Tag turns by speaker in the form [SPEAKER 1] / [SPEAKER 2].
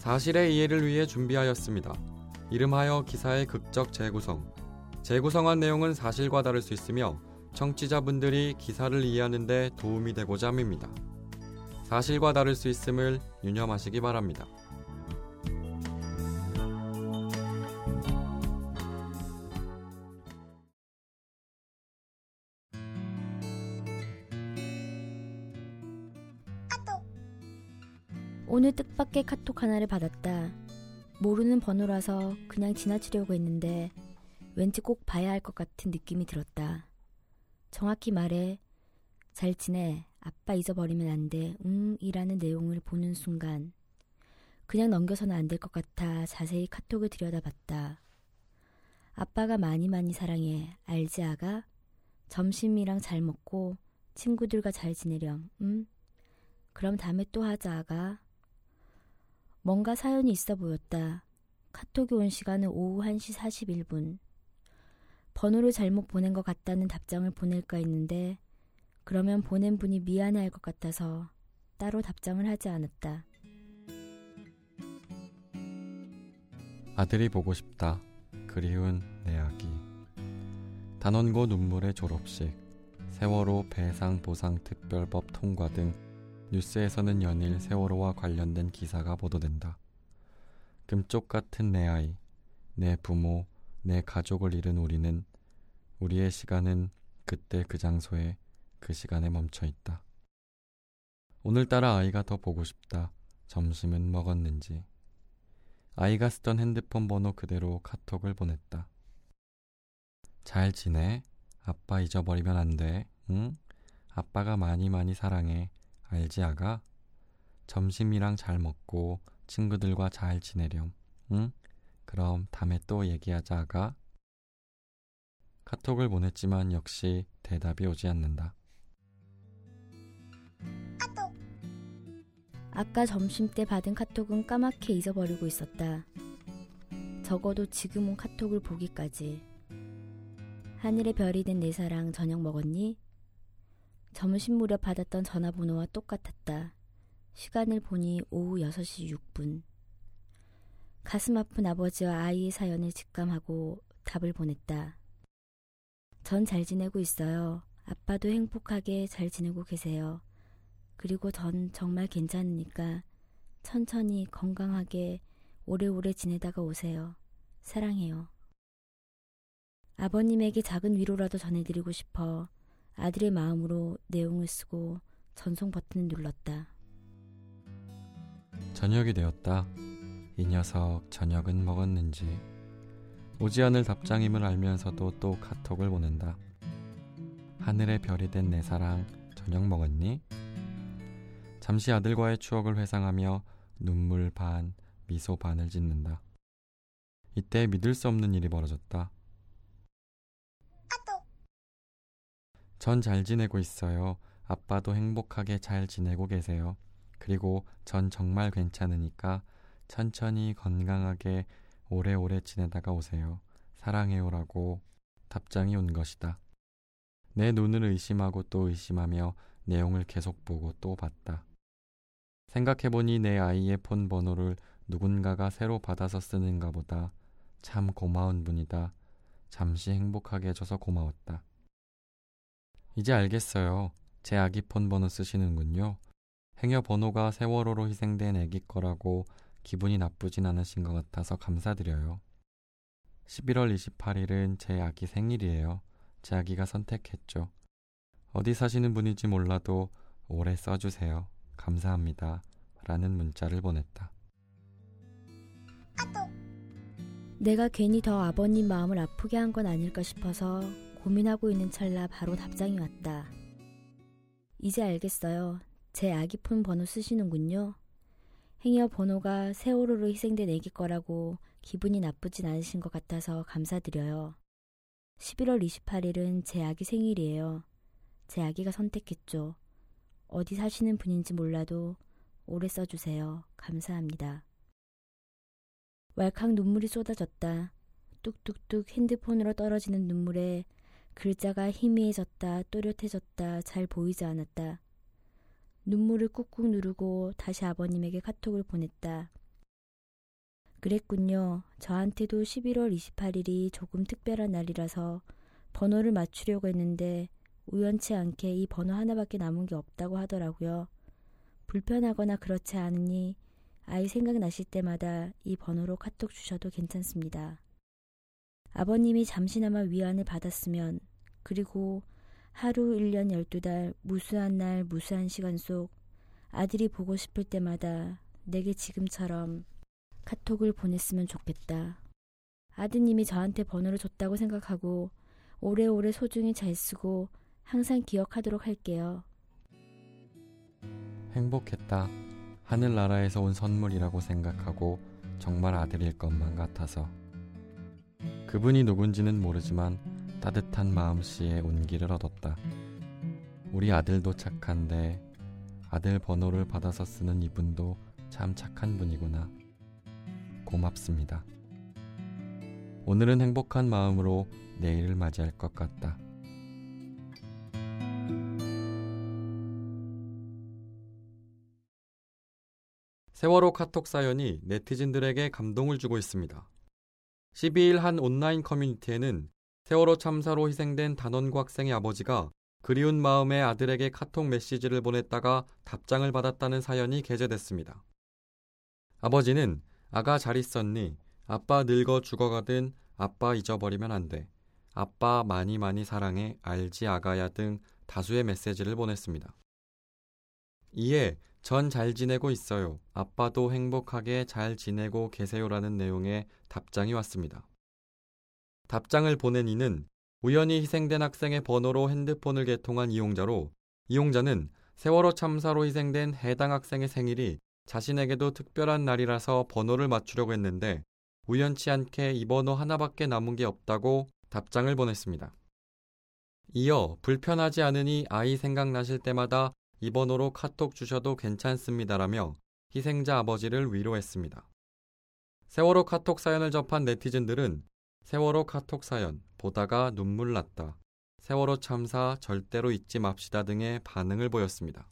[SPEAKER 1] 사실의 이해를 위해 준비하였습니다. 이름하여 기사의 극적 재구성. 재구성한 내용은 사실과 다를 수 있으며 청취자분들이 기사를 이해하는 데 도움이 되고자 합니다. 사실과 다를 수 있음을 유념하시기 바랍니다.
[SPEAKER 2] 오늘 뜻밖의 카톡 하나를 받았다. 모르는 번호라서 그냥 지나치려고 했는데 왠지 꼭 봐야 할 것 같은 느낌이 들었다. 정확히 말해 잘 지내 아빠 잊어버리면 안 돼. 응 이라는 내용을 보는 순간 그냥 넘겨서는 안 될 것 같아 자세히 카톡을 들여다봤다. 아빠가 많이 많이 사랑해. 알지 아가? 점심이랑 잘 먹고 친구들과 잘 지내렴. 응? 그럼 다음에 또 하자 아가. 뭔가 사연이 있어 보였다. 카톡이 온 시간은 오후 1시 41분. 번호를 잘못 보낸 것 같다는 답장을 보낼까 했는데, 그러면 보낸 분이 미안해 할 것 같아서 따로 답장을 하지 않았다.
[SPEAKER 1] 아들이 보고 싶다. 그리운 내 아기. 단원고 눈물의 졸업식. 세월호 배상 보상 특별법 통과 등 뉴스에서는 연일 세월호와 관련된 기사가 보도된다. 금쪽 같은 내 아이, 내 부모, 내 가족을 잃은 우리는 우리의 시간은 그때 그 장소에 그 시간에 멈춰 있다. 오늘따라 아이가 더 보고 싶다. 점심은 먹었는지. 아이가 쓰던 핸드폰 번호 그대로 카톡을 보냈다. 잘 지내? 아빠 잊어버리면 안 돼. 응? 아빠가 많이 많이 사랑해. 알지 아가? 점심이랑 잘 먹고 친구들과 잘 지내렴. 응? 그럼 다음에 또 얘기하자 아가. 카톡을 보냈지만 역시 대답이 오지 않는다.
[SPEAKER 2] 아까 점심 때 받은 카톡은 까맣게 잊어버리고 있었다. 적어도 지금 온 카톡을 보기까지. 하늘의 별이 된 내 사랑 저녁 먹었니? 점심 무렵 받았던 전화번호와 똑같았다. 시간을 보니 오후 6시 6분. 가슴 아픈 아버지와 아이의 사연을 직감하고 답을 보냈다. 전 잘 지내고 있어요. 아빠도 행복하게 잘 지내고 계세요. 그리고 전 정말 괜찮으니까 천천히 건강하게 오래오래 지내다가 오세요. 사랑해요. 아버님에게 작은 위로라도 전해드리고 싶어 아들의 마음으로 내용을 쓰고 전송 버튼을 눌렀다.
[SPEAKER 1] 저녁이 되었다. 이 녀석 저녁은 먹었는지 오지 않을 답장임을 알면서도 또 카톡을 보낸다. 하늘의 별이 된 내 사랑 저녁 먹었니? 잠시 아들과의 추억을 회상하며 눈물 반, 미소 반을 짓는다. 이때 믿을 수 없는 일이 벌어졌다. 전 잘 지내고 있어요. 아빠도 행복하게 잘 지내고 계세요. 그리고 전 정말 괜찮으니까 천천히 건강하게 오래오래 지내다가 오세요. 사랑해요라고 답장이 온 것이다. 내 눈을 의심하고 또 의심하며 내용을 계속 보고 또 봤다. 생각해보니 내 아이의 폰 번호를 누군가가 새로 받아서 쓰는가 보다. 참 고마운 분이다. 잠시 행복하게 해줘서 고마웠다. 이제 알겠어요. 제 아기 폰 번호 쓰시는군요. 행여 번호가 세월호로 희생된 아기 거라고 기분이 나쁘진 않으신 것 같아서 감사드려요. 11월 28일은 제 아기 생일이에요. 제 아기가 선택했죠. 어디 사시는 분인지 몰라도 오래 써주세요. 감사합니다. 라는 문자를 보냈다.
[SPEAKER 2] 내가 괜히 더 아버님 마음을 아프게 한 건 아닐까 싶어서 고민하고 있는 찰나 바로 답장이 왔다. 이제 알겠어요. 제 아기 폰 번호 쓰시는군요. 행여 번호가 세월호로 희생된 애기 거라고 기분이 나쁘진 않으신 것 같아서 감사드려요. 11월 28일은 제 아기 생일이에요. 제 아기가 선택했죠. 어디 사시는 분인지 몰라도 오래 써주세요. 감사합니다. 왈칵 눈물이 쏟아졌다. 뚝뚝뚝 핸드폰으로 떨어지는 눈물에 글자가 희미해졌다, 또렷해졌다, 잘 보이지 않았다. 눈물을 꾹꾹 누르고 다시 아버님에게 카톡을 보냈다. 그랬군요. 저한테도 11월 28일이 조금 특별한 날이라서 번호를 맞추려고 했는데 우연치 않게 이 번호 하나밖에 남은 게 없다고 하더라고요. 불편하거나 그렇지 않으니 아이 생각나실 때마다 이 번호로 카톡 주셔도 괜찮습니다. 아버님이 잠시나마 위안을 받았으면 그리고 하루 1년 12달 무수한 날 무수한 시간 속 아들이 보고 싶을 때마다 내게 지금처럼 카톡을 보냈으면 좋겠다. 아드님이 저한테 번호를 줬다고 생각하고 오래오래 소중히 잘 쓰고 항상 기억하도록 할게요.
[SPEAKER 1] 행복했다. 하늘나라에서 온 선물이라고 생각하고 정말 아들일 것만 같아서. 그분이 누군지는 모르지만 따뜻한 마음씨에 온기를 얻었다. 우리 아들도 착한데 아들 번호를 받아서 쓰는 이분도 참 착한 분이구나. 고맙습니다. 오늘은 행복한 마음으로 내일을 맞이할 것 같다. 세월호 카톡 사연이 네티즌들에게 감동을 주고 있습니다. 12일 한 온라인 커뮤니티에는 세월호 참사로 희생된 단원고 학생의 아버지가 그리운 마음에 아들에게 카톡 메시지를 보냈다가 답장을 받았다는 사연이 게재됐습니다. 아버지는 아가 잘 있었니? 아빠 늙어 죽어가든 아빠 잊어버리면 안 돼. 아빠 많이 많이 사랑해. 알지 아가야 등 다수의 메시지를 보냈습니다. 이에 전 잘 지내고 있어요. 아빠도 행복하게 잘 지내고 계세요라는 내용의 답장이 왔습니다. 답장을 보낸 이는 우연히 희생된 학생의 번호로 핸드폰을 개통한 이용자로 이용자는 세월호 참사로 희생된 해당 학생의 생일이 자신에게도 특별한 날이라서 번호를 맞추려고 했는데 우연치 않게 이 번호 하나밖에 남은 게 없다고 답장을 보냈습니다. 이어 불편하지 않으니 아이 생각나실 때마다 이 번호로 카톡 주셔도 괜찮습니다라며 희생자 아버지를 위로했습니다. 세월호 카톡 사연을 접한 네티즌들은 세월호 카톡 사연 보다가 눈물 났다. 세월호 참사 절대로 잊지 맙시다 등의 반응을 보였습니다.